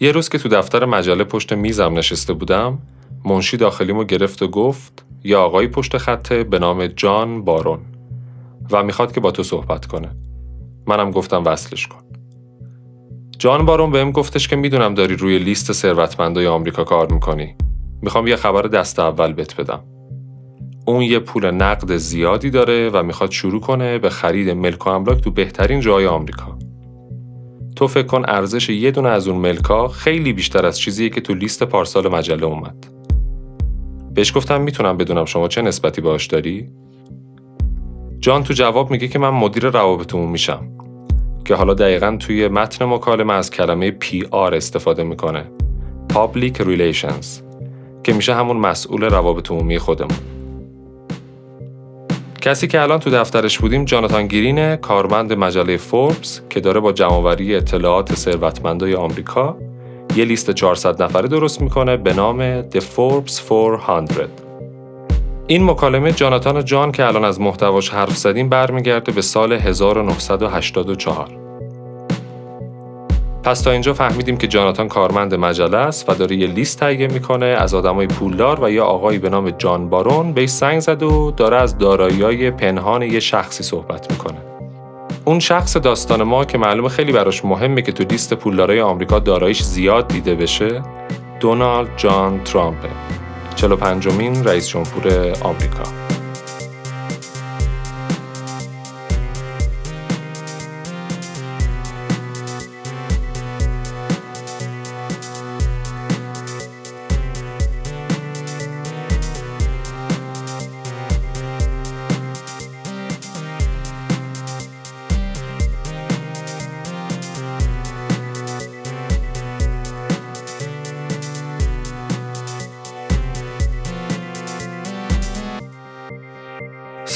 یه روز که تو دفتر مجله پشت میزم نشسته بودم منشی داخلیمو گرفت و گفت یه آقایی پشت خطه به نام جان بارون و می‌خواد که با تو صحبت کنه. منم گفتم وصلش کن. جان بارون بهم گفتش که می‌دونم داری روی لیست ثروتمندای آمریکا کار می‌کنی. می‌خوام یه خبر دست اول بهت بدم. اون یه پول نقد زیادی داره و می‌خواد شروع کنه به خرید ملک و املاک تو بهترین جای آمریکا. تو فکر کن ارزش یه دونه از اون ملکا خیلی بیشتر از چیزیه که تو لیست پارسال مجله اومد. بهش گفتم می‌تونم بدونم شما چه نسبتی باش داری؟ جان تو جواب میگه که من مدیر روابط میشم که حالا دقیقا توی متن مکالمه از کلمه PR استفاده می‌کنه Public Relations که میشه همون مسئول روابط عمومی خودمون کسی که الان تو دفترش بودیم جاناتان گرینه کارمند مجله فوربس که داره با جمعآوری اطلاعات ثروتمندای آمریکا یه لیست 400 نفره درست می‌کنه به نام The Forbes 400 این مکالمه جاناتان جان که الان از محتواش حرف زدیم برمیگرده به سال 1984 پس تا اینجا فهمیدیم که جاناتان کارمند مجله است و داره یه لیست تهیه می‌کنه از آدمای پولدار و یه آقایی به نام جان بارون بهش سنگ زد و داره از دارایی‌های پنهان یه شخصی صحبت می‌کنه. اون شخص داستان ما که معلومه خیلی براش مهمه که تو لیست پولدارای آمریکا داراییش زیاد دیده بشه، دونالد جان ترامپ 45 مین رئیس جمهور آمریکا.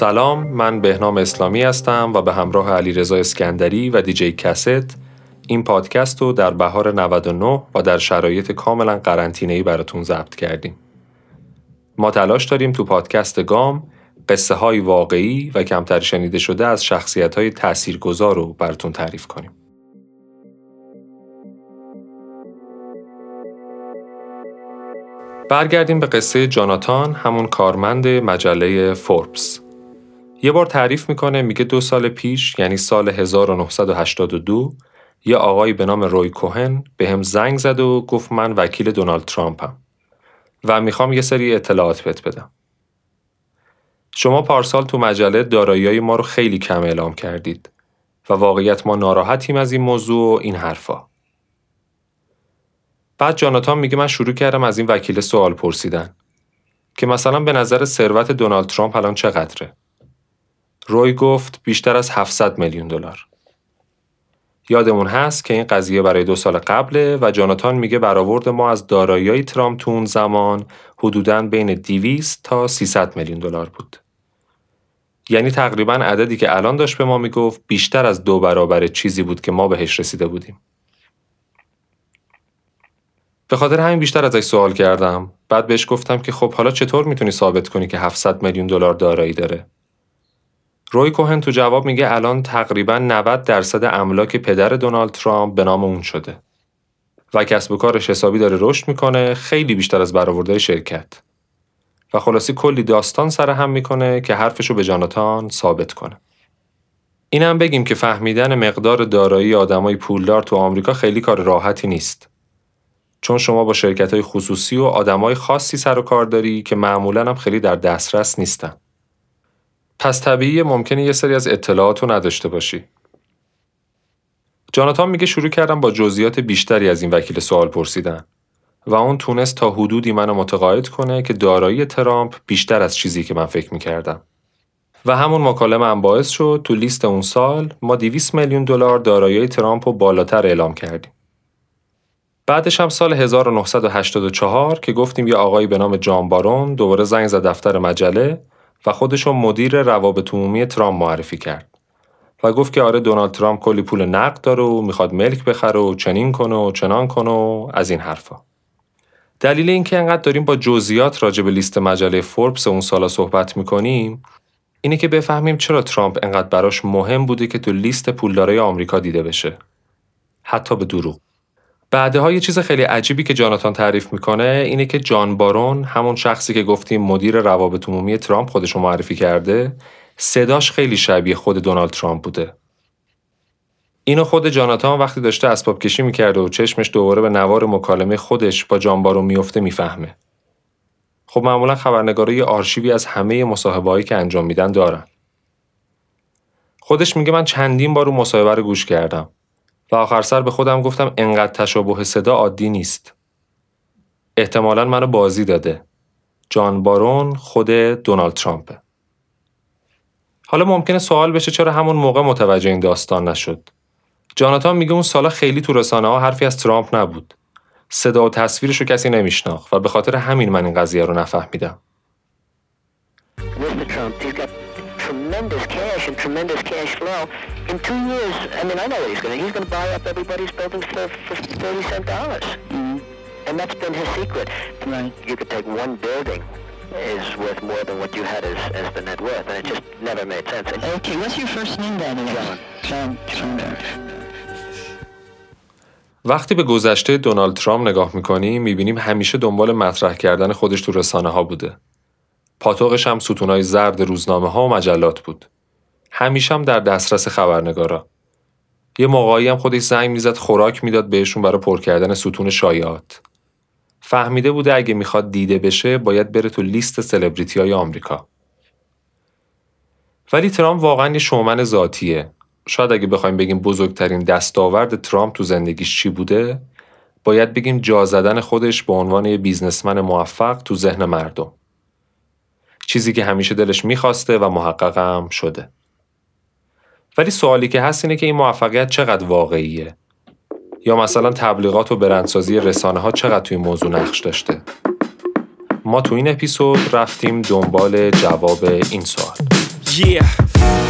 سلام من بهنام اسلامی هستم و به همراه علی رضا اسکندری و دیجی کست این پادکست رو در بهار 99 و در شرایط کاملا قرنطینه‌ای براتون ضبط کردیم. ما تلاش داریم تو پادکست گام قصه های واقعی و کمتر شنیده شده از شخصیت های تاثیرگذار رو براتون تعریف کنیم. برگردیم به قصه جاناتان همون کارمند مجله فوربس. یه بار تعریف می‌کنه میگه دو سال پیش یعنی سال 1982 یه آقایی به نام روی کوهن به هم زنگ زد و گفت من وکیل دونالد ترامپم و می‌خوام یه سری اطلاعات بهت بدم. شما پارسال تو مجله دارایی ما رو خیلی کم اعلام کردید و واقعیت ما ناراحتیم از این موضوع و این حرفا. بعد جاناتان میگه من شروع کردم از این وکیل سوال پرسیدن که مثلا به نظر ثروت دونالد ترامپ الان چقدره؟ روی گفت بیشتر از 700 میلیون دلار. یادمون هست که این قضیه برای دو سال قبله و جاناتان میگه برآورد ما از دارایی ترامپ تو اون زمان حدوداً بین 200 تا 300 میلیون دلار بود. یعنی تقریبا عددی که الان داشت به ما می‌گفت بیشتر از دو برابر چیزی بود که ما بهش رسیده بودیم. به خاطر همین بیشتر ازش سوال کردم. بعد بهش گفتم که خب حالا چطور می‌تونی ثابت کنی که 700 میلیون دلار دارایی داره؟ روی کوهن تو جواب میگه الان تقریبا 90 درصد املاک پدر دونالد ترامپ به نام اون شده. و کسب و کارش حسابی داره رشد می‌کنه خیلی بیشتر از برآورده شرکت. و خلاصی کلی داستان سر هم می‌کنه که حرفشو به جاناتان ثابت کنه. اینم بگیم که فهمیدن مقدار دارایی آدمای پولدار تو آمریکا خیلی کار راحتی نیست. چون شما با شرکت های خصوصی و آدمای خاصی سر و کار داری که معمولا هم خیلی در دسترس نیستن. پس طبیعی ممکنه یه سری از اطلاعات رو نداشته باشی. جاناتان میگه شروع کردم با جزئیات بیشتری از این وکیل سوال پرسیدن و اون تونست تا حدودی منو متقاعد کنه که دارایی ترامپ بیشتر از چیزی که من فکر می‌کردم. و همون مکالمه هم باعث شد تو لیست اون سال ما 200 میلیون دلار دارایی ترامپ رو بالاتر اعلام کردیم. بعدش هم سال 1984 که گفتیم یه آقایی به نام جان بارون دوباره زنگ زد دفتر مجله و خودشو مدیر روابط عمومی ترامپ معرفی کرد و گفت که آره دونالد ترامپ کلی پول نقد داره و می‌خواد ملک بخره و چنین کنه و چنان کنه و از این حرفا. دلیل اینکه انقدر داریم با جزئیات راجع به لیست مجله فوربس اون سالا صحبت می‌کنیم اینه که بفهمیم چرا ترامپ انقدر براش مهم بوده که تو لیست پولدارای آمریکا دیده بشه. حتی به دروغ. بعدها یه چیز خیلی عجیبی که جاناتان تعریف می‌کنه اینه که جان بارون همون شخصی که گفتیم مدیر روابط عمومی ترامپ خودش رو معرفی کرده صداش خیلی شبیه خود دونالد ترامپ بوده. اینو خود جاناتان وقتی داشته اسباب کشی می‌کرده و چشمش دوباره به نوار مکالمه خودش با جان بارون میفته می‌فهمه. خب معمولا خبرنگارا آرشیوی از همه مصاحبه‌هایی که انجام میدن دارن. خودش میگه من چندین بار رو مصاحبه رو گوش کردم. و آخر سر به خودم گفتم انقدر تشابه صدا عادی نیست. احتمالا منو بازی داده. جان بارون خود دونالد ترامپه. حالا ممکنه سوال بشه چرا همون موقع متوجه این داستان نشد. جاناتان میگه اون سالا خیلی تو رسانه ها حرفی از ترامپ نبود. صدا و تصویرش رو کسی نمیشناخت و به خاطر همین من این قضیه رو نفهمیدم. tremendous cash and tremendous cash flow. In two years, I mean, I know what he's going to He's going to buy up everybody's buildings for, for 30 cent dollars. Mm-hmm. And that's been his secret. Right. You could take one building is worth more than what you had as, as the net worth, and it just never made sense. Okay, what's your first name, Danny? John. John. John. وقتی به گذشته دونالد ترامپ نگاه می‌کنیم می‌بینیم همیشه دنبال مطرح کردن خودش تو رسانه ها بوده. پاتوقش هم ستونای زرد روزنامه ها و مجلات بود. همیشه هم در دسترس خبرنگارا. یه موقعی هم خودش زنگ می‌زد خوراک می‌داد بهشون برای پر کردن ستون شایعات. فهمیده بوده اگه می‌خواد دیده بشه باید بره تو لیست سلبریتی های آمریکا. ولی ترامپ واقعا یه شومن ذاتیه. شاید اگه بخوایم بگیم بزرگترین دستاورد ترامپ تو زندگیش چی بوده، باید بگیم جا زدن خودش به عنوان یه بیزنسمن موفق تو ذهن مردم. چیزی که همیشه دلش می‌خواسته و محققم شده. ولی سوالی که هست اینه که این موفقیت چقدر واقعیه؟ یا مثلا تبلیغات و برندسازی رسانه ها چقدر توی موضوع نقش داشته؟ ما تو این اپیزود رفتیم دنبال جواب این سوال. Yeah,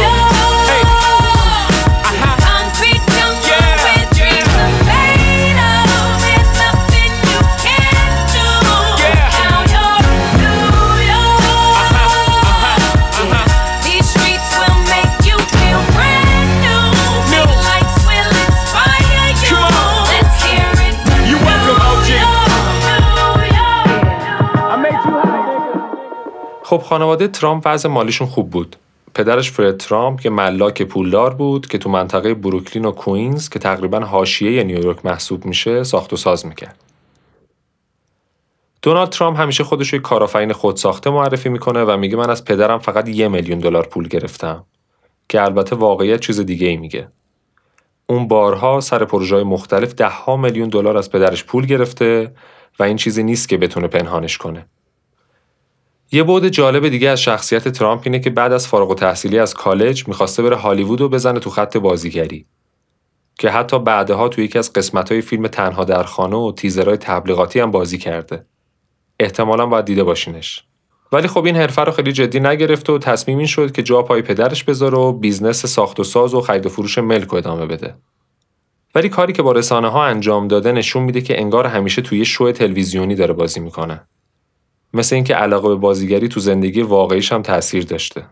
خانواده ترامپ وضع مالیشون خوب بود. پدرش فرد ترامپ یه ملاک پولدار بود که تو منطقه بروکلین و کوینز که تقریبا حاشیه نیویورک محسوب میشه ساخت و ساز می‌کرد. دونالد ترامپ همیشه خودش یک کارآفرین خودساخته معرفی می‌کنه و میگه من از پدرم فقط یه میلیون دلار پول گرفتم که البته واقعیت چیز دیگه ای میگه. اون بارها سر پروژه مختلف ده ها میلیون دلار از پدرش پول گرفته و این چیزی نیست که بتونه پنهانش کنه. یه بعد جالب دیگه از شخصیت ترامپ اینه که بعد از فارغ التحصیلی از کالج می‌خواسته بره هالیوود و بزنه تو خط بازیگری که حتی بعدها تو یکی از قسمت‌های فیلم تنها در خانه و تیزرهای تبلیغاتی هم بازی کرده. احتمالا باید دیده باشینش. ولی خب این حرفه رو خیلی جدی نگرفت و تصمیم این شد که جا پای پدرش بذاره و بیزنس ساخت و ساز و خرید و فروش ملک ادامه بده. ولی کاری که با رسانه ها انجام داده نشون میده که انگار همیشه توی شو تلویزیونی داره بازی می‌کنه. مثل اینکه علاقه به بازیگری تو زندگی واقعیش هم تاثیر داشته.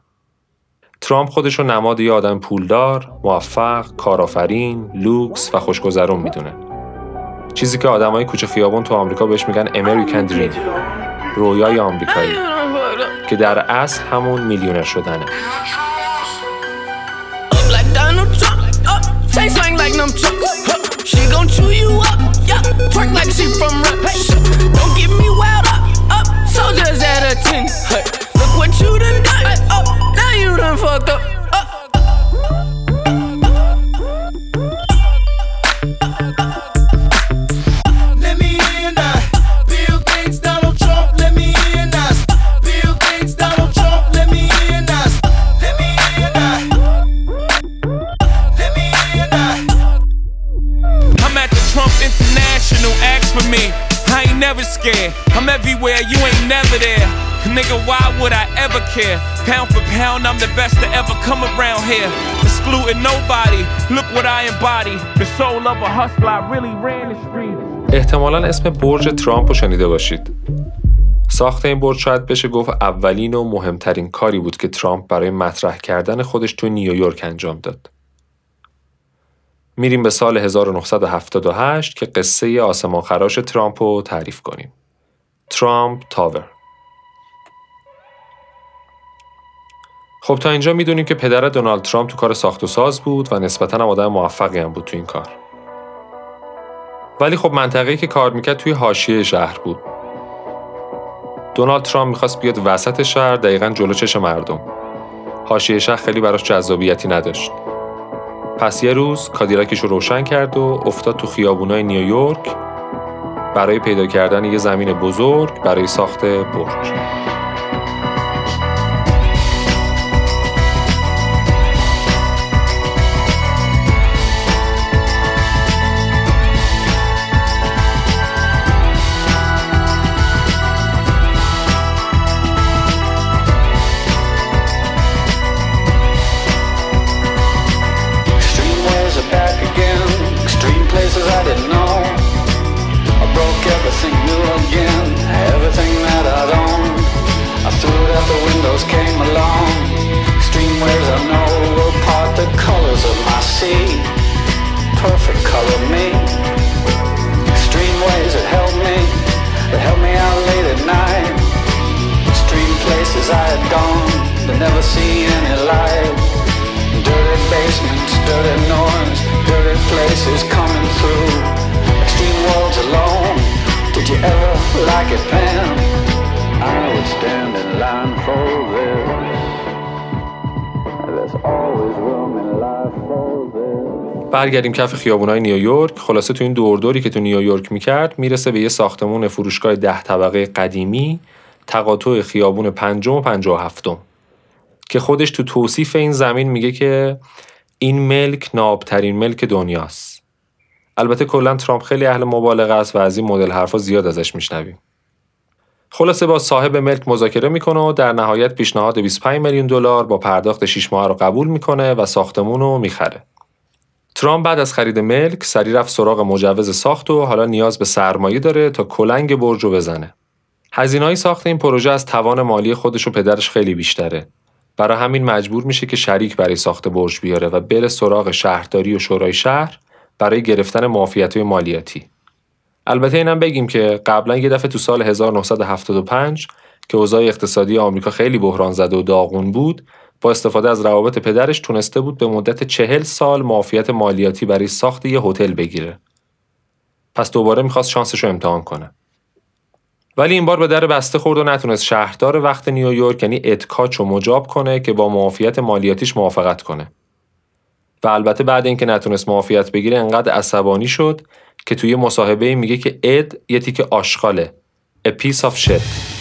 ترامپ خودش رو نماد یه آدم پولدار، موفق، کارآفرین، لوکس و خوشگذرون می‌دونه. چیزی که آدمای کوچه خیابون تو آمریکا بهش میگن امریکن دریم. رویای آمریکایی که در اصل همون میلیونر شدنه. Soldiers at a 10. Hey, look what you done done. Oh, now you done fucked up. Never scared. I'm everywhere, you ain't never there. Nigga, why would I ever care? Pound for pound, I'm the best to ever come around here. Excluding nobody, look what I embody. The soul of a hustler, I really ran the street. احتمالا اسم برج ترامپ رو شنیده باشید. ساخت این برج شاید بشه گفت اولین و مهمترین کاری بود که ترامپ برای مطرح کردن خودش تو نیویورک انجام داد. میریم به سال 1978 که قصه آسمان خراش ترامپ رو تعریف کنیم. ترامپ تاور خب تا اینجا می‌دونیم که پدر دونالد ترامپ تو کار ساخت و ساز بود و نسبتا هم آدم موفقی هم بود تو این کار. ولی خب منطقه‌ای که کار می‌کرد توی حاشیه شهر بود. دونالد ترامپ می‌خواست بیاد وسط شهر دقیقا جلو چش مردم. حاشیه شهر خیلی براش جذابیتی نداشت. پس یه روز کادیلاکش رو روشن کرد و افتاد تو خیابونای نیویورک برای پیدا کردن یه زمین بزرگ برای ساخت برج. برگردیم کف خیابونای نیویورک. خلاصه تو این دوردوری که تو نیویورک می‌کرد می‌رسه به یه ساختمون فروشگاه ده طبقه قدیمی تقاطع خیابون پنجم و پنجاه و هفتم. که خودش تو توصیف این زمین میگه که این ملک نابترین ملک دنیاست. البته کلا ترامپ خیلی اهل مبالغه است و از این مدل حرفا زیاد ازش میشنویم. خلاصه با صاحب ملک مذاکره می‌کنه و در نهایت پیشنهاد 25 میلیون دلار با پرداخت 6 ماه رو قبول می‌کنه و ساختمون رو می‌خره. ترامپ بعد از خرید ملک سری رفت سراغ مجوز ساخت و حالا نیاز به سرمایه داره تا کلنگ برج رو بزنه. هزینه‌های ساخت این پروژه از توان مالی خودش و پدرش خیلی بیشتره. برای همین مجبور میشه که شریک برای ساخت برج بیاره و بره سراغ شهرداری و شورای شهر برای گرفتن معافیت‌های مالیاتی. البته اینم بگیم که قبلا یه دفعه تو سال 1975 که اوضاع اقتصادی آمریکا خیلی بحران زده و داغون بود با استفاده از روابط پدرش تونسته بود به مدت چهل سال معافیت مالیاتی برای ساخت یه هتل بگیره. پس دوباره می‌خواست شانسش رو امتحان کنه. ولی این بار به در بسته خورد و نتونست شهردار وقت نیویورک یعنی ادکاچ رو مجاب کنه که با معافیت مالیاتیش موافقت کنه. و البته بعد اینکه نتونست معافیت بگیره انقدر عصبانی شد که توی مصاحبه میگه که اد یه تیک آشغاله. A piece of shit.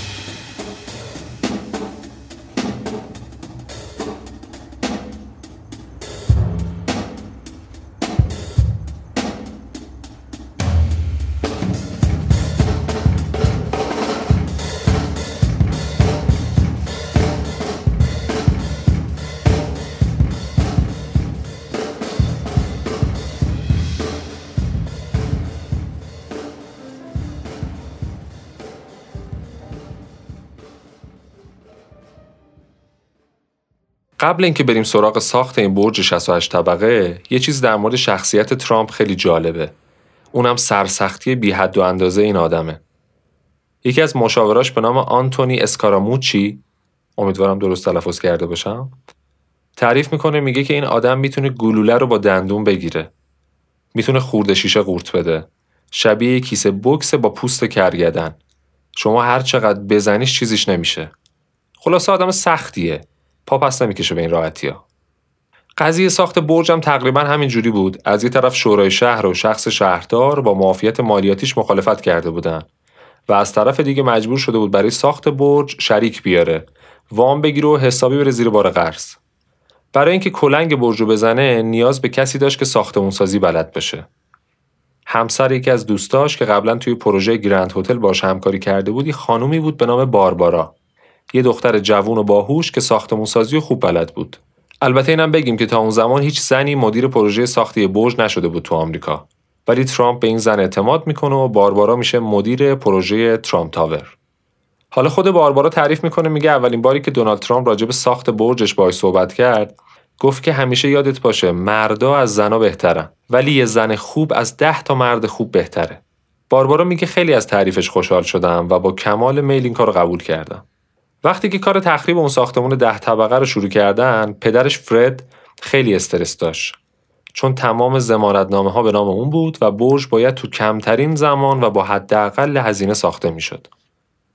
قبل اینکه بریم سراغ ساخت این برج 68 طبقه یه چیز در مورد شخصیت ترامپ خیلی جالبه. اونم سرسختی بی حد و اندازه این آدمه. یکی از مشاوراش به نام آنتونی اسکاراموچی. امیدوارم درست تلفظ کرده باشم. تعریف می‌کنه میگه که این آدم می‌تونه گلوله رو با دندون بگیره. می‌تونه خورده شیشه قورت بده. شبیه کیسه بکس با پوست کرگدن. شما هر چقدر بزنیش چیزیش نمیشه. خلاصه آدم سختیه. پا پس نمی‌کشه به این راحتی ها. قضیه ساخت برج هم تقریبا همین جوری بود. از یه طرف شورای شهر و شخص شهردار با معافیت مالیاتیش مخالفت کرده بودن و از طرف دیگه مجبور شده بود برای ساخت برج شریک بیاره. وام بگیره و حسابی بره زیر بار قرض. برای اینکه کلنگ برج بزنه نیاز به کسی داشت که ساختمون سازی بلد بشه. همسر یکی از دوستاش که قبلا توی پروژه گرند هتل باش همکاری کرده بود یه خانومی بود به نام باربارا. یه دختر جوون و باهوش که ساختمون سازی و خوب بلد بود. البته اینم بگیم که تا اون زمان هیچ زنی مدیر پروژه ساختی برج نشده بود تو آمریکا. ولی ترامپ به این زن اعتماد می‌کنه و باربارا میشه مدیر پروژه ترامپ تاور. حالا خود باربارا تعریف می‌کنه میگه اولین باری که دونالد ترامپ راجع به ساخت برجش باهاش صحبت کرد گفت که همیشه یادت باشه مردا از زنا بهترن ولی یه زن خوب از ده تا مرد خوب بهتره. باربارا میگه خیلی از تعریفش خوشحال شدم و با کمال میل این کار قبول کردم. وقتی که کار تخریب اون ساختمون ده طبقه رو شروع کردن پدرش فرد خیلی استرس داشت چون تمام زمانتنامه ها به نام اون بود و برج باید تو کمترین زمان و با حداقل هزینه ساخته می‌شد.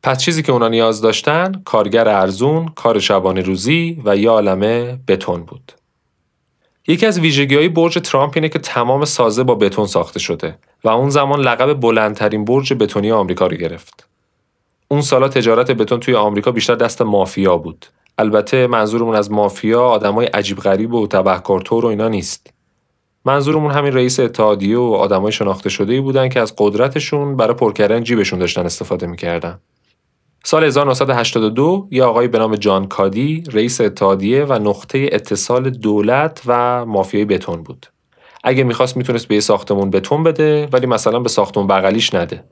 پس چیزی که اونا نیاز داشتن کارگر ارزون، کار شبانه روزی و یه عالمه بتون بود. یکی از ویژگی های برج ترامپ اینه که تمام سازه با بتون ساخته شده و اون زمان لقب بلندترین برج بتونی آمریکا رو گرفت. اون سالا تجارت بتون توی آمریکا بیشتر دست مافیا بود. البته منظورمون از مافیا آدمای عجیب غریب و تبهکارتور و اینا نیست. منظورمون همین رئیس اتحادیه و آدمای شناخته شده ای بودن که از قدرتشون برای پر کردن جیبشون داشتن استفاده می‌کردن. سال 1982 یه آقای به نام جان کادی رئیس اتحادیه و نقطه اتصال دولت و مافیای بتون بود. اگه می‌خواست می‌تونست به یه ساختمون بتون بده ولی مثلا به ساختمون بغلیش نده.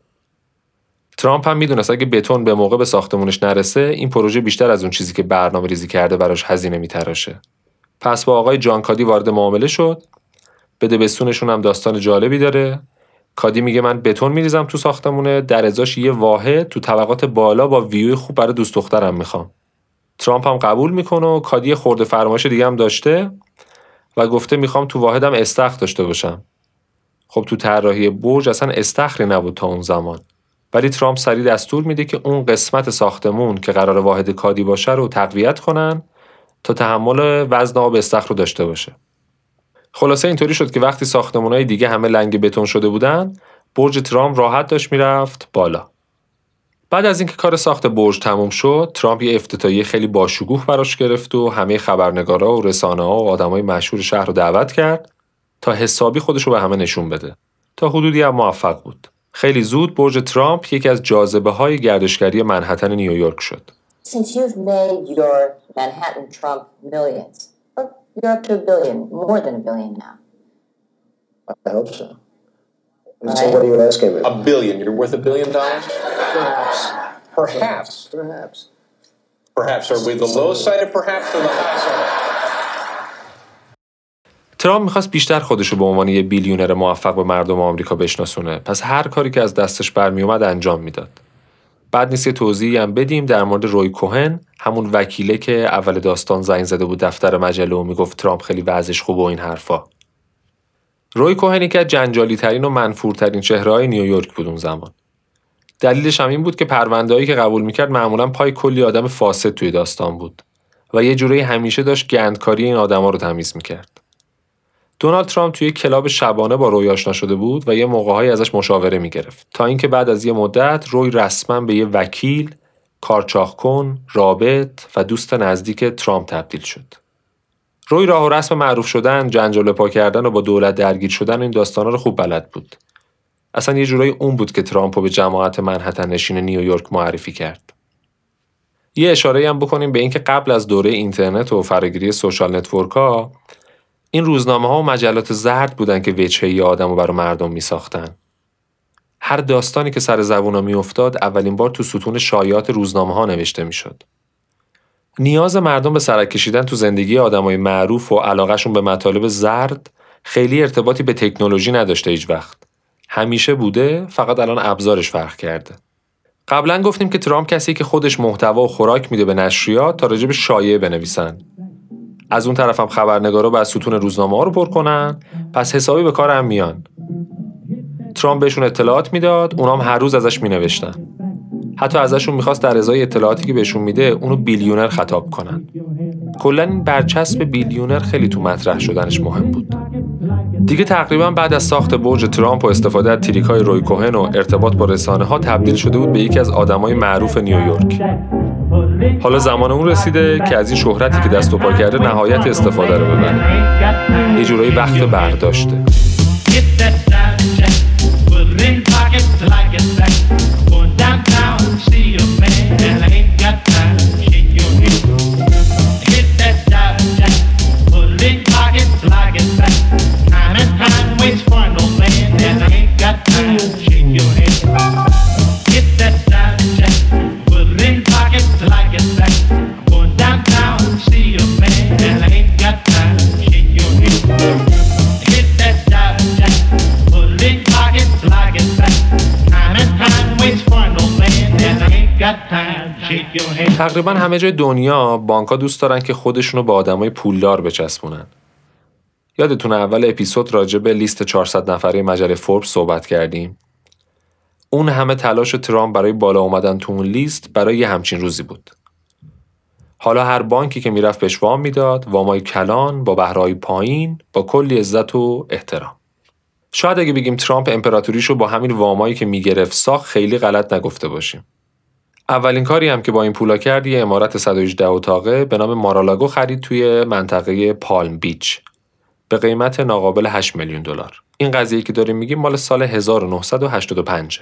ترامپ هم می‌دونست اگه بتون به موقع به ساختمونش نرسه این پروژه بیشتر از اون چیزی که برنامه ریزی کرده براش هزینه میتراشه. پس با آقای جان کادی وارد معامله شد. بده بستونشون هم داستان جالبی داره. کادی میگه من بتون میریزم تو ساختمونه در ازاش یه واحد تو طبقات بالا با ویوی خوب برای دوست دخترم می‌خوام. ترامپ هم قبول می‌کنه و کادی خورده فرمایش دیگه هم داشته و گفته می‌خوام تو واحدم استخر داشته باشم. خب تو طراحی برج اصلا استخری نبود تا اون زمان. ولی ترامپ سریع دستور میده که اون قسمت ساختمون که قرار واحد کادی باشه رو تقویت کنن تا تحمل وزن آب استخر رو داشته باشه. خلاصه اینطوری شد که وقتی ساختمانهای دیگه همه لنگ بتون شده بودن برج ترامپ راحت داشت می‌رفت بالا. بعد از اینکه کار ساخت برج تموم شد ترامپ یه افتتاحیه خیلی باشکوه براش گرفت و همه خبرنگارا و رسانه ها و آدمای مشهور شهر رو دعوت کرد تا حسابی خودش رو به همه نشون بده. تا حدودی هم موفق بود. خیلی زود برج ترامپ یکی از جاذبه های گردشگری منحتن نیویورک شد You're up to a billion, more than a billion now. I hope so. And so what are you asking me? A billion. You're worth a billion dollars? Perhaps. Perhaps. Perhaps. Perhaps. Are we the low side of perhaps or the high side? ترامپ می‌خواست بیشتر خودشو به عنوان یه بیلیونر موفق به مردم آمریکا بشناسونه. پس هر کاری که از دستش برمیومد انجام می‌داد. بعد نیست یه توضیحی هم بدیم در مورد روی کوهن همون وکیله که اول داستان زنگ زده بود دفتر مجله و می‌گفت ترامپ خیلی وضعش خوب و این حرفا. روی کوهن که جنجالی ترین و منفورترین چهره های نیویورک بود اون زمان. دلیلش هم این بود که پروندهایی که قبول می‌کرد معمولا پای کلی آدم فاسد توی داستان بود و یه جوری همیشه داشت گندکاری این آدما رو تمیز می‌کرد. دونالد ترامپ توی کلاب شبانه با روی آشنا شده بود و یه موقعهایی ازش مشاوره می‌گرفت تا اینکه بعد از یه مدت روی رسما به یه وکیل کارچاخکن، رابط و دوست نزدیک ترامپ تبدیل شد. روی راه و رسم معروف شدن، جنجال پا کردن و با دولت درگیر شدن این داستانا رو خوب بلد بود. اصلا یه جورایی اون بود که ترامپ رو به جماعت منحتن نشین نیویورک معرفی کرد. یه اشاره هم بکنیم به اینکه قبل از دوره اینترنت و فراگیری social network این روزنامه ها و مجلات زرد بودن که وجهه آدم رو برای مردم می ساختن. هر داستانی که سر زبونا میافتاد اولین بار تو ستون شایعات روزنامه ها نوشته می‌شد. نیاز مردم به سرک کشیدن تو زندگی آدمای معروف و علاقهشون به مطالب زرد خیلی ارتباطی به تکنولوژی نداشته هیچ وقت. همیشه بوده فقط الان ابزارش فرق کرده. قبلا گفتیم که ترامپ کسی که خودش محتوا و خوراک میده به نشریات تا راجب شایعه بنویسن. از اون طرف هم خبرنگارا بعد ستون روزنامه ها رو پر کنن. پس حسابی به کار هم میان. ترامپ بهشون اطلاعات می‌داد اونام هر روز ازش مینوشتن. حتی ازشون می‌خواست در ازای اطلاعاتی که بهشون میده اونو بیلیونر خطاب کنن. کلا این برچسب بیلیونر خیلی تو مطرح شدنش مهم بود. دیگه تقریبا بعد از ساخت برج ترامپ و استفاده از تریک های روی کوهن و ارتباط با رسانه ها تبدیل شده بود به یکی از آدمای معروف نیویورک. حالا زمان اون رسیده که از این شهرتی که دست و پا کرده نهایت استفاده رو ببره. یه جورایی وقت برداشته. تقریبا همه جای دنیا بانکها دوست دارن که خودشونو به آدمای پولدار بچسبونن. یادتون اول اپیزود راجع به لیست 400 نفره مجله فوربس صحبت کردیم. اون همه تلاش ترامپ برای بالا اومدن تو اون لیست برای یه همچین روزی بود. حالا هر بانکی که می‌رفت بهش وام می‌داد، وامای کلان با بهرهای پایین، با کلی عزت و احترام. شاید اگه بگیم ترامپ امپراتوریشو با همین وامایی که می‌گرفت ساخت خیلی غلط نگفته باشیم. اولین کاری هم که با این پولا کرد یه عمارت 118 اتاقه به نام مارالاگو خرید توی منطقه پالم بیچ به قیمت ناقابل 8 میلیون دلار. این قضیه که داریم میگیم مال سال 1985.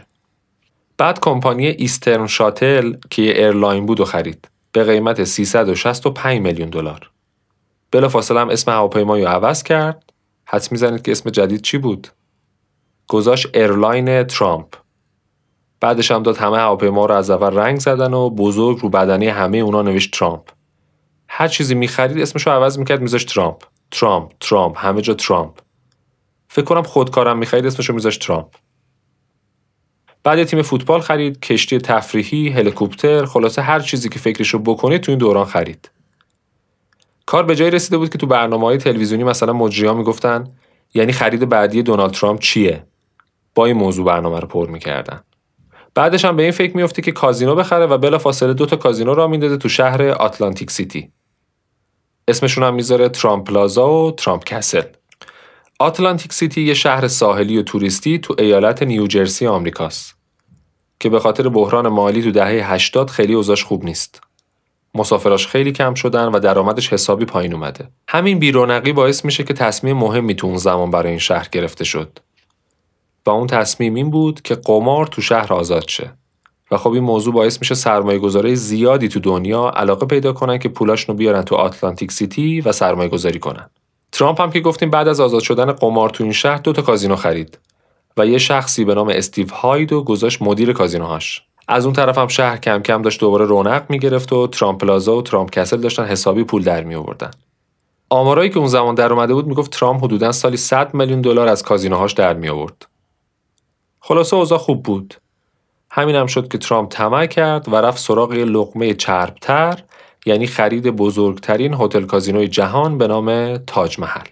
بعد کمپانی ایسترن شاتل که یه ایرلاین بود و خرید به قیمت 365 میلیون دلار. بلافاصله هم اسم هواپیمایی رو عوض کرد. حدس می‌زنید که اسم جدید چی بود؟ گذاشت ایرلاین ترامپ. بعدش هم داد همه هواپیما رو از اول رنگ زدن و بزرگ رو بدنه‌ی همه اونا نوشت ترامپ. هر چیزی می‌خرید اسمش رو عوض می‌کرد میذاشت ترامپ. ترامپ، ترامپ، همه جا ترامپ. فکر کنم خودکارم می‌خرید اسمش رو میذاشت ترامپ. بعد تیم فوتبال خرید، کشتی تفریحی، هلیکوپتر، خلاصه هر چیزی که فکرشو بکنید تو این دوران خرید. کار به جایی رسیده بود که تو برنامه های تلویزیونی مثلا مجریان می‌گفتن یعنی خرید بعدی دونالد ترامپ چیه؟ با این موضوع برنامه رو پر می‌کردن. بعدش هم به این فکر میفته که کازینو بخره و بلافاصله دو تا کازینو راه میندازه تو شهر آتلانتیک سیتی. اسمشون هم می‌ذاره ترامپ پلازا و ترامپ کسل. آتلانتیک سیتی یه شهر ساحلی و توریستی تو ایالت نیوجرسی آمریکاست که به خاطر بحران مالی تو دهه 80 خیلی اوضاعش خوب نیست. مسافراش خیلی کم شدن و درآمدش حسابی پایین اومده. همین بیرونقی باعث میشه که تصمیم مهمی تو اون زمان برای این شهر گرفته شد. و اون تصمیم این بود که قمار تو شهر آزاد شه. و خب این موضوع باعث میشه سرمایه گذارای زیادی تو دنیا علاقه پیدا کنن که پولاشونو بیارن تو آتلانتیک سیتی و سرمایه گذاری کنن. ترامپ هم که گفتیم بعد از آزاد شدن قمار تو این شهر دو تا کازینو خرید و یه شخصی به نام استیو هاید و گذاشت مدیر کازینوهاش. از اون طرف هم شهر کم کم داشت دوباره رونق می‌گرفت و ترامپ پلازا و ترامپ کسل داشتن حسابی پول در می آوردن. آمارایی که اون زمان در اومده بود می‌گفت ترامپ حدودا سالی 100 میلیون دلار از کازینوهاش در می آورد. خلاصه اوضاع خوب بود. همین هم شد که ترامپ طمع کرد و رفت سراغ لقمه چربتر یعنی خرید بزرگترین هتل کازینوی جهان به نام تاج محل.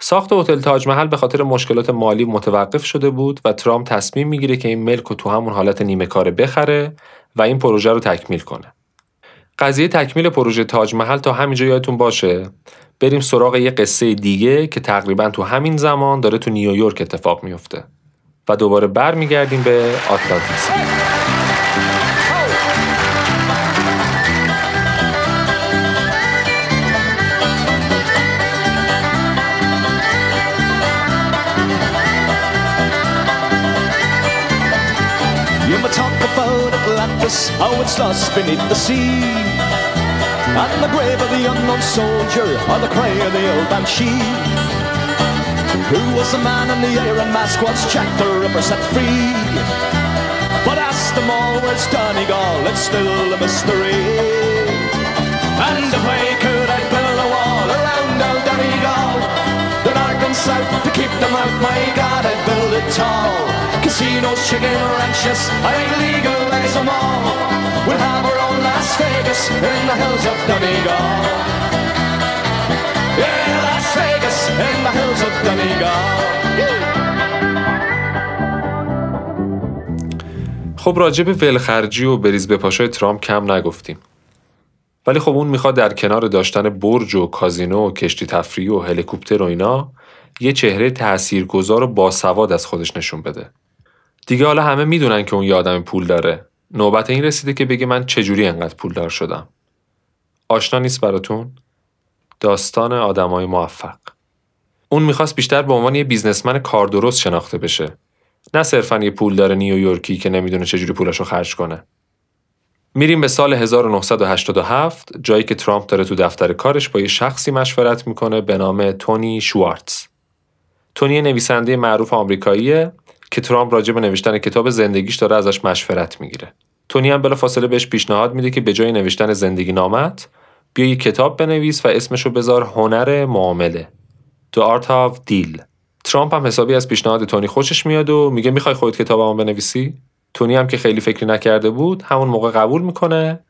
ساخت هتل تاج محل به خاطر مشکلات مالی متوقف شده بود و ترامپ تصمیم می‌گیره که این ملک رو تو همون حالت نیمه کاره بخره و این پروژه رو تکمیل کنه. قضیه تکمیل پروژه تاج محل تا همینجا یادتون باشه بریم سراغ یه قصه دیگه که تقریبا تو همین زمان داره تو نیویورک اتفاق میفته و دوباره برمیگردیم به آتلانتیک You talk how it's lost beneath the sea. And the grave of the unknown soldier, or the cry of the old banshee. Who was the man in the iron mask once checked the ripper set free? But ask them all, where's Donegal? It's still a mystery. And if I could, I'd build a wall around old Donegal. The north and south to keep them out, my God, I'd build it tall. Casinos, chicken ranches, I'd legalize them all. We'll have our own Las Vegas in the hills of Donegal. In the hills of Donegal. خب راجع به ولخرجی و بریز به پاشای ترامپ کم نگفتیم. ولی خب اون می‌خواد در کنار داشتن برج و کازینو و کشتی تفریحی و هلیکوپتر و اینا یه چهره تاثیرگذار و باسواد از خودش نشون بده. دیگه حالا همه می‌دونن که اون یه آدم پول داره. نوبت این رسیده که بگه من چجوری انقدر پولدار شدم. آشنا نیست براتون؟ داستان آدمای موفق. اون می‌خواست بیشتر به عنوان یه بیزنسمن کار درست شناخته بشه. نه صرفا یه پولدار نیویورکی که نمی‌دونه چجوری پولاشو خرج کنه. میریم به سال 1987 جایی که ترامپ داره تو دفتر کارش با یه شخصی مشورت می‌کنه به نام تونی شوارتز. تونی نویسنده معروف آمریکاییه که ترامپ راجع به نوشتن کتاب زندگیش داره ازش مشورت می‌گیره. تونی هم بلافاصله بهش پیشنهاد میده که به جای نوشتن زندگی نامت بیا یه کتاب بنویس و اسمشو بذار هنر معامله. The Art of Deal. ترامپ هم حسابی از پیشنهاد تونی خوشش میاد و میگه می‌خوای خودت کتابمو بنویسی؟ تونی هم که خیلی فکری نکرده بود همون موقع قبول می‌کنه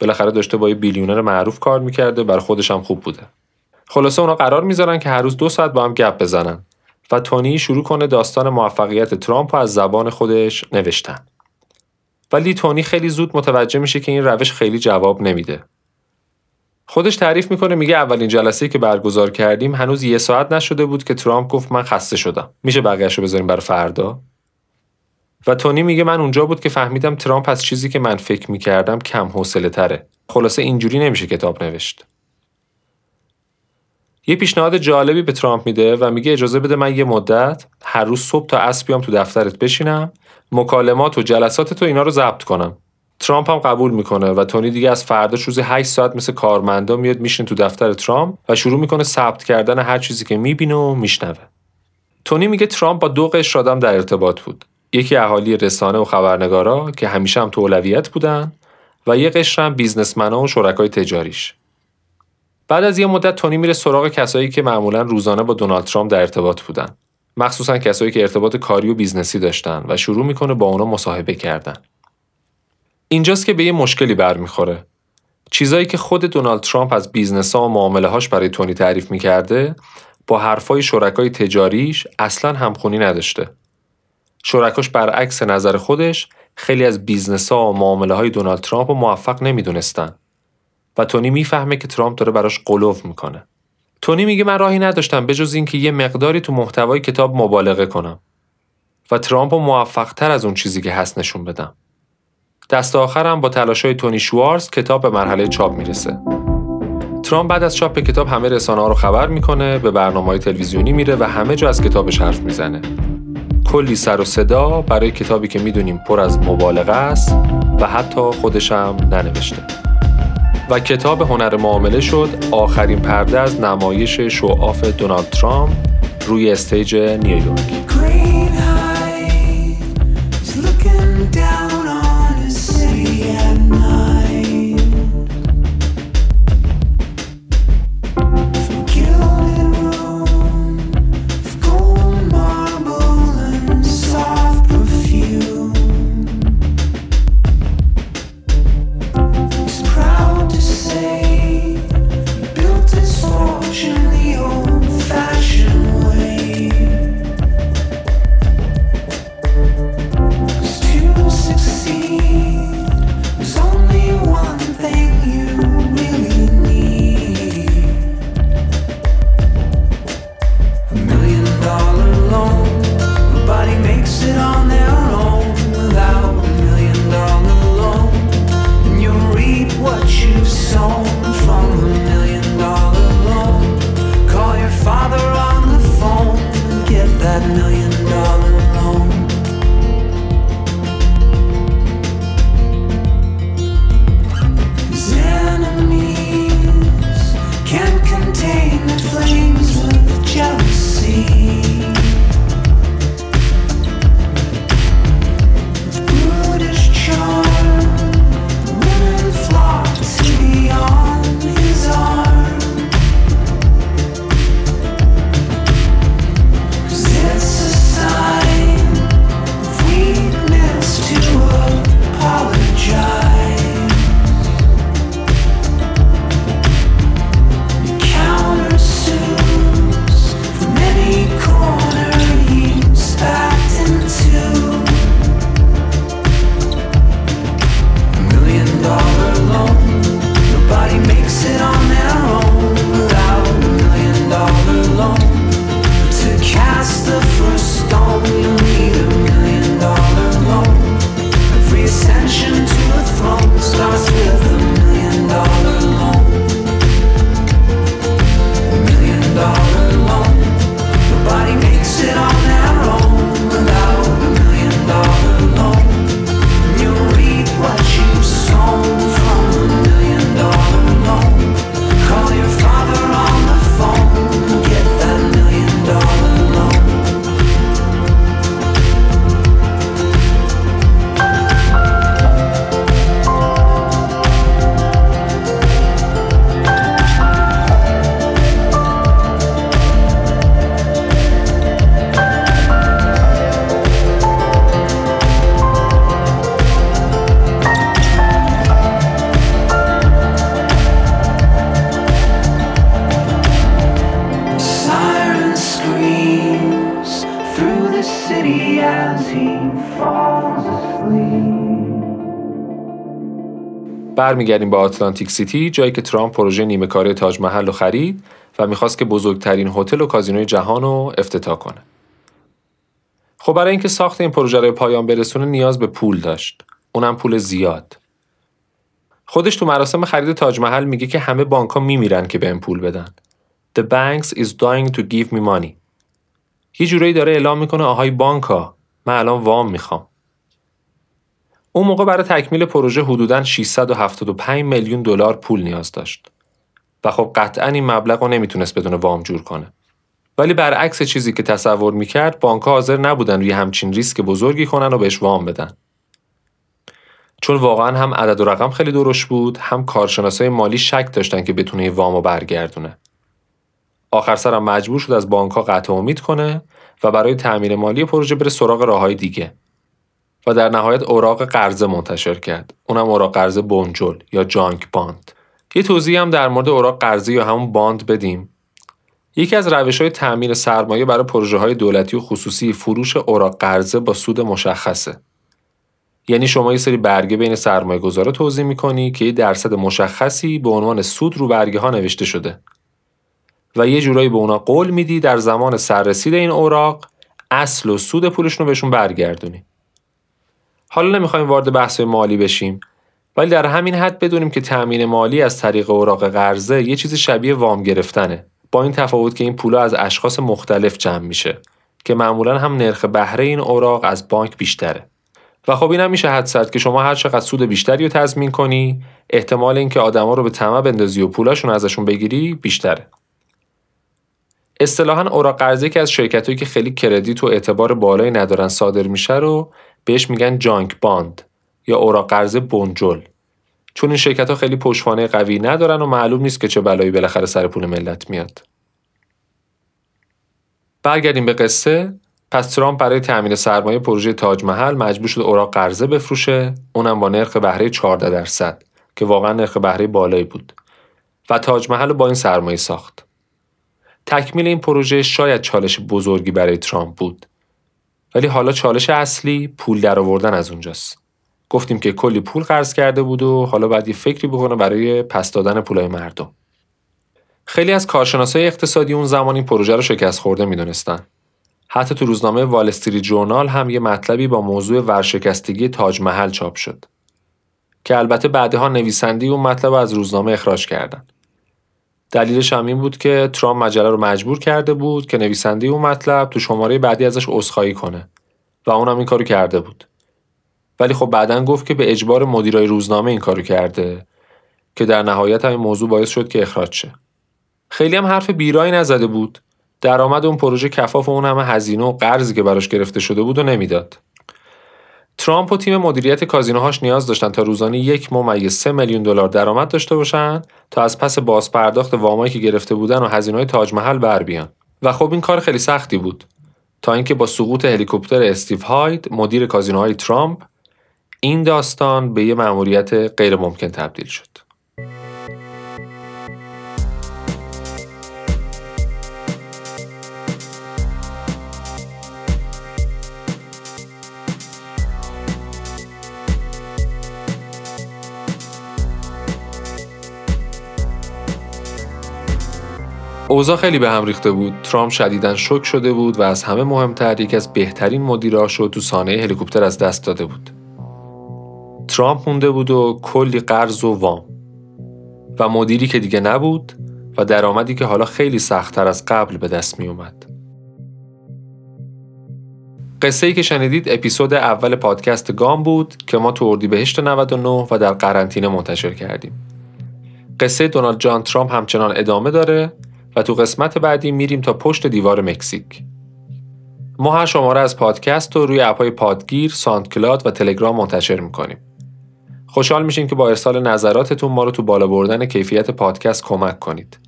بالاخره داشته با یه بیلیونر معروف کار می‌کرده بر خودش هم خوب بوده خلاصه اونا قرار می‌ذارن که هر روز دو ساعت با هم گپ بزنن و تونی شروع کنه داستان موفقیت ترامپ از زبان خودش نوشتن ولی تونی خیلی زود متوجه میشه که این روش خیلی جواب نمیده خودش تعریف می‌کنه میگه اولین جلسه که برگزار کردیم هنوز یه ساعت نشده بود که ترامپ گفت من خسته شدم. میشه بقیهش رو بذاریم برای فردا؟ و تونی میگه من اونجا بود که فهمیدم ترامپ از چیزی که من فکر می‌کردم کم حوصله تره. خلاصه اینجوری نمیشه کتاب نوشت. یه پیشنهاد جالبی به ترامپ میده و میگه اجازه بده من یه مدت هر روز صبح تا عصر بیام تو دفترت بشینم مکالمات و جلسات تو اینا رو ضبط کنم. ترامپ هم قبول می‌کنه و تونی دیگه از فردا روزی 8 ساعت مثل کارمندا میاد میشین تو دفتر ترامپ و شروع می‌کنه ثبت کردن هر چیزی که می‌بینه و میشنوه. تونی میگه ترامپ با دو قشر آدم در ارتباط بود. یکی اهالی رسانه و خبرنگارا که همیشه هم تو اولویت بودن و یه قشر هم بیزنسمنا و شرکای تجاریش. بعد از یه مدت تونی میره سراغ کسایی که معمولا روزانه با دونالد ترامپ در ارتباط بودن. مخصوصا کسایی که ارتباط کاری و بیزنسی داشتن و شروع می‌کنه با اونا مصاحبه کردن. اینجاست که به یه مشکلی برمیخوره. چیزایی که خود دونالد ترامپ از بیزنس ها و معامله هاش برای تونی تعریف می‌کرده با حرفای شرکای تجاریش اصلا همخونی نداشته. شرکاش برعکس نظر خودش خیلی از بیزنس ها و معامله های دونالد ترامپ رو موفق نمی‌دونستن. و تونی می‌فهمه که ترامپ داره براش غلو می‌کنه. تونی میگه من راهی نداشتم بجز اینکه یه مقداری تو محتوای کتاب مبالغه کنم. و ترامپ رو موفق تر از اون چیزی که هست نشون بدم. دست آخرم با تلاشای تونی شوارز کتاب به مرحله چاپ می‌رسه. ترامپ بعد از چاپ کتاب همه رسانه ها رو خبر می‌کنه به برنامه های تلویزیونی میره و همه جا از کتابش حرف می‌زنه. کلی سر و صدا برای کتابی که می‌دونیم پر از مبالغه است و حتی خودشم ننوشته. و کتاب هنر معامله شد آخرین پرده از نمایش شوآف دونالد ترامپ روی استیج نیویورک. برمیگردیم با آتلانتیک سیتی جایی که ترامپ پروژه نیمه کاره تاج محل رو خرید و می‌خواست که بزرگترین هتل و کازینوی جهان رو افتتاح کنه. خب برای اینکه ساخت این پروژه رو به پایان برسونه نیاز به پول داشت. اونم پول زیاد. خودش تو مراسم خرید تاج محل میگه که همه بانک ها میمیرن که بهم پول بدن. The banks is dying to give me money. یه جورایی داره اعلام می‌کنه آهای بانک ها من الان وام می‌خوام. اون موقع برای تکمیل پروژه حدوداً 675 میلیون دلار پول نیاز داشت. و خب قطعا این مبلغ رو نمی‌تونست بدون وام جور کنه. ولی برعکس چیزی که تصور می‌کرد بانک حاضر نبودن روی همچین ریسک بزرگی کنن و بهش وام بدن. چون واقعا هم عدد و رقم خیلی درشت بود هم کارشناسای مالی شک داشتن که بتونه وامو برگردونه. آخر سرم مجبور شد از بانک ها قطع امید کنه و برای تأمین مالی پروژه بره سراغ راههای دیگه. و در نهایت اوراق قرضه منتشر کرد. اونم اوراق قرضه بونجل یا جانک باند. یه توضیح هم در مورد اوراق قرضه یا همون باند بدیم. یکی از روش های تأمین سرمایه برای پروژه های دولتی و خصوصی فروش اوراق قرضه با سود مشخصه. یعنی شما یه سری برگه بین سرمایه گذاره توضیح می‌کنی که یه درصد مشخصی به عنوان سود رو برگه ها نوشته شده. و یه جورایی به اونا قول میدی در زمان سررسید این اوراق اصل و سود پولشون رو بهشون برگردونی. حالا نمی‌خوایم وارد بحث مالی بشیم. ولی در همین حد بدونیم که تأمین مالی از طریق اوراق قرضه یه چیز شبیه وام گرفتنه. با این تفاوت که این پولا از اشخاص مختلف جمع میشه که معمولا هم نرخ بهره این اوراق از بانک بیشتره. و خب اینم میشه حد زد که شما هر چقدر سود بیشتری رو تضمین کنی احتمال اینکه آدما رو به طمع بندازی و پولاشون ازشون بگیری بیشتره. اصطلاحا اوراق قرضه که از شرکتایی که خیلی کردیت و اعتبار بالایی ندارن صادر میشه رو بهش میگن جانک باند یا اوراق قرضه بنجل. چون این شرکت ها خیلی پشتوانه قوی ندارن و معلوم نیست که چه بلایی بالاخره سر پول ملت میاد. برگردیم به قصه. پس ترامپ برای تأمین سرمایه پروژه تاج محل مجبور شد اوراق قرضه بفروشه. اونم با نرخ بهره 14 درصد که واقعا نرخ بهره بالایی بود. و تاج محل با این سرمایه ساخت. تکمیل این پروژه شاید چالش بزرگی برای ترامپ بود. ولی حالا چالش اصلی پول درآوردن از اونجاست. گفتیم که کلی پول قرض کرده بود و حالا باید یه فکری بکنه برای پس دادن پولای مردم. خیلی از کارشناسای اقتصادی اون زمان این پروژه رو شکست خورده می‌دونستن. حتی تو روزنامه وال جورنال هم یه مطلبی با موضوع ورشکستگی تاج محل چاپ شد. که البته بعدها نویسندی اون مطلب از روزنامه اخراج کردن. دلیلش هم این بود که ترامپ مجله رو مجبور کرده بود که نویسنده اون مطلب تو شماره بعدی ازش عذرخواهی کنه و اونم این کارو کرده بود. ولی خب بعدا گفت که به اجبار مدیرای روزنامه این کارو کرده که در نهایت همین موضوع باعث شد که اخراج شه. خیلی هم حرف بیرایی نزده بود. درآمد اون پروژه کفاف اون همه هزینه و قرضی که براش گرفته شده بود و نمی‌داد. ترامپ و تیم مدیریت کازینوهاش نیاز داشتن تا روزانه یک ممیز سه میلیون دلار درآمد داشته باشن تا از پس بازپرداخت وامایی که گرفته بودن و هزینه‌های تاج محل بر بیان. و خب این کار خیلی سختی بود. تا اینکه با سقوط هلیکوپتر استیو هاید مدیر کازینوهای ترامپ این داستان به یه مأموریت غیر ممکن تبدیل شد. اوضاع خیلی به هم ریخته بود. ترامپ شدیداً شوک شده بود و از همه مهمتر یکی از بهترین مدیراش رو تو سانه هلیکوپتر از دست داده بود. ترامپ مونده بود و کلی قرض و وام و مدیری که دیگه نبود و درآمدی که حالا خیلی سختتر از قبل به دست می اومد. قصه ای که شنیدید اپیزود اول پادکست گام بود که ما تو اردیبهشت 99 و در قرنطینه منتشر کردیم. قصه دونالد جان ترامپ همچنان ادامه داره و تو قسمت بعدی میریم تا پشت دیوار مکزیک. ما هر شماره از پادکست رو روی اپهای پادگیر، ساندکلاد و تلگرام منتشر می‌کنیم. خوشحال میشیم که با ارسال نظراتتون ما رو تو بالا بردن کیفیت پادکست کمک کنید.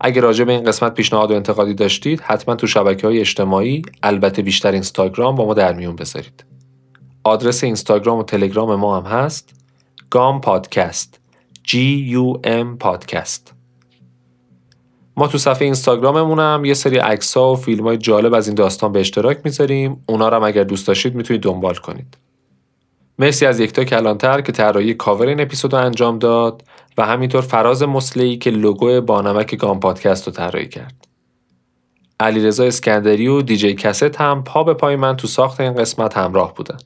اگر راجع به این قسمت پیشنهاد و انتقادی داشتید حتما تو شبکه های اجتماعی البته بیشتر اینستاگرام با ما در میون بذارید. آدرس اینستاگرام و تلگرام ما هم هست گام پادکست G U M پادکست ما تو صفحه اینستاگراممون هم یه سری عکس‌ها و فیلم‌های جالب از این داستان به اشتراک می‌ذاریم. اونا رو هم اگر دوست داشتید می‌تونید دنبال کنید. مرسی از یکتا کلانتر که طراحی کاور این اپیزود رو انجام داد و همینطور فراز مسلعی که لوگو بانمک گام پادکست رو طراحی کرد. علیرضا اسکندری و دیجی کست هم پا به پای من تو ساخت این قسمت همراه بودن.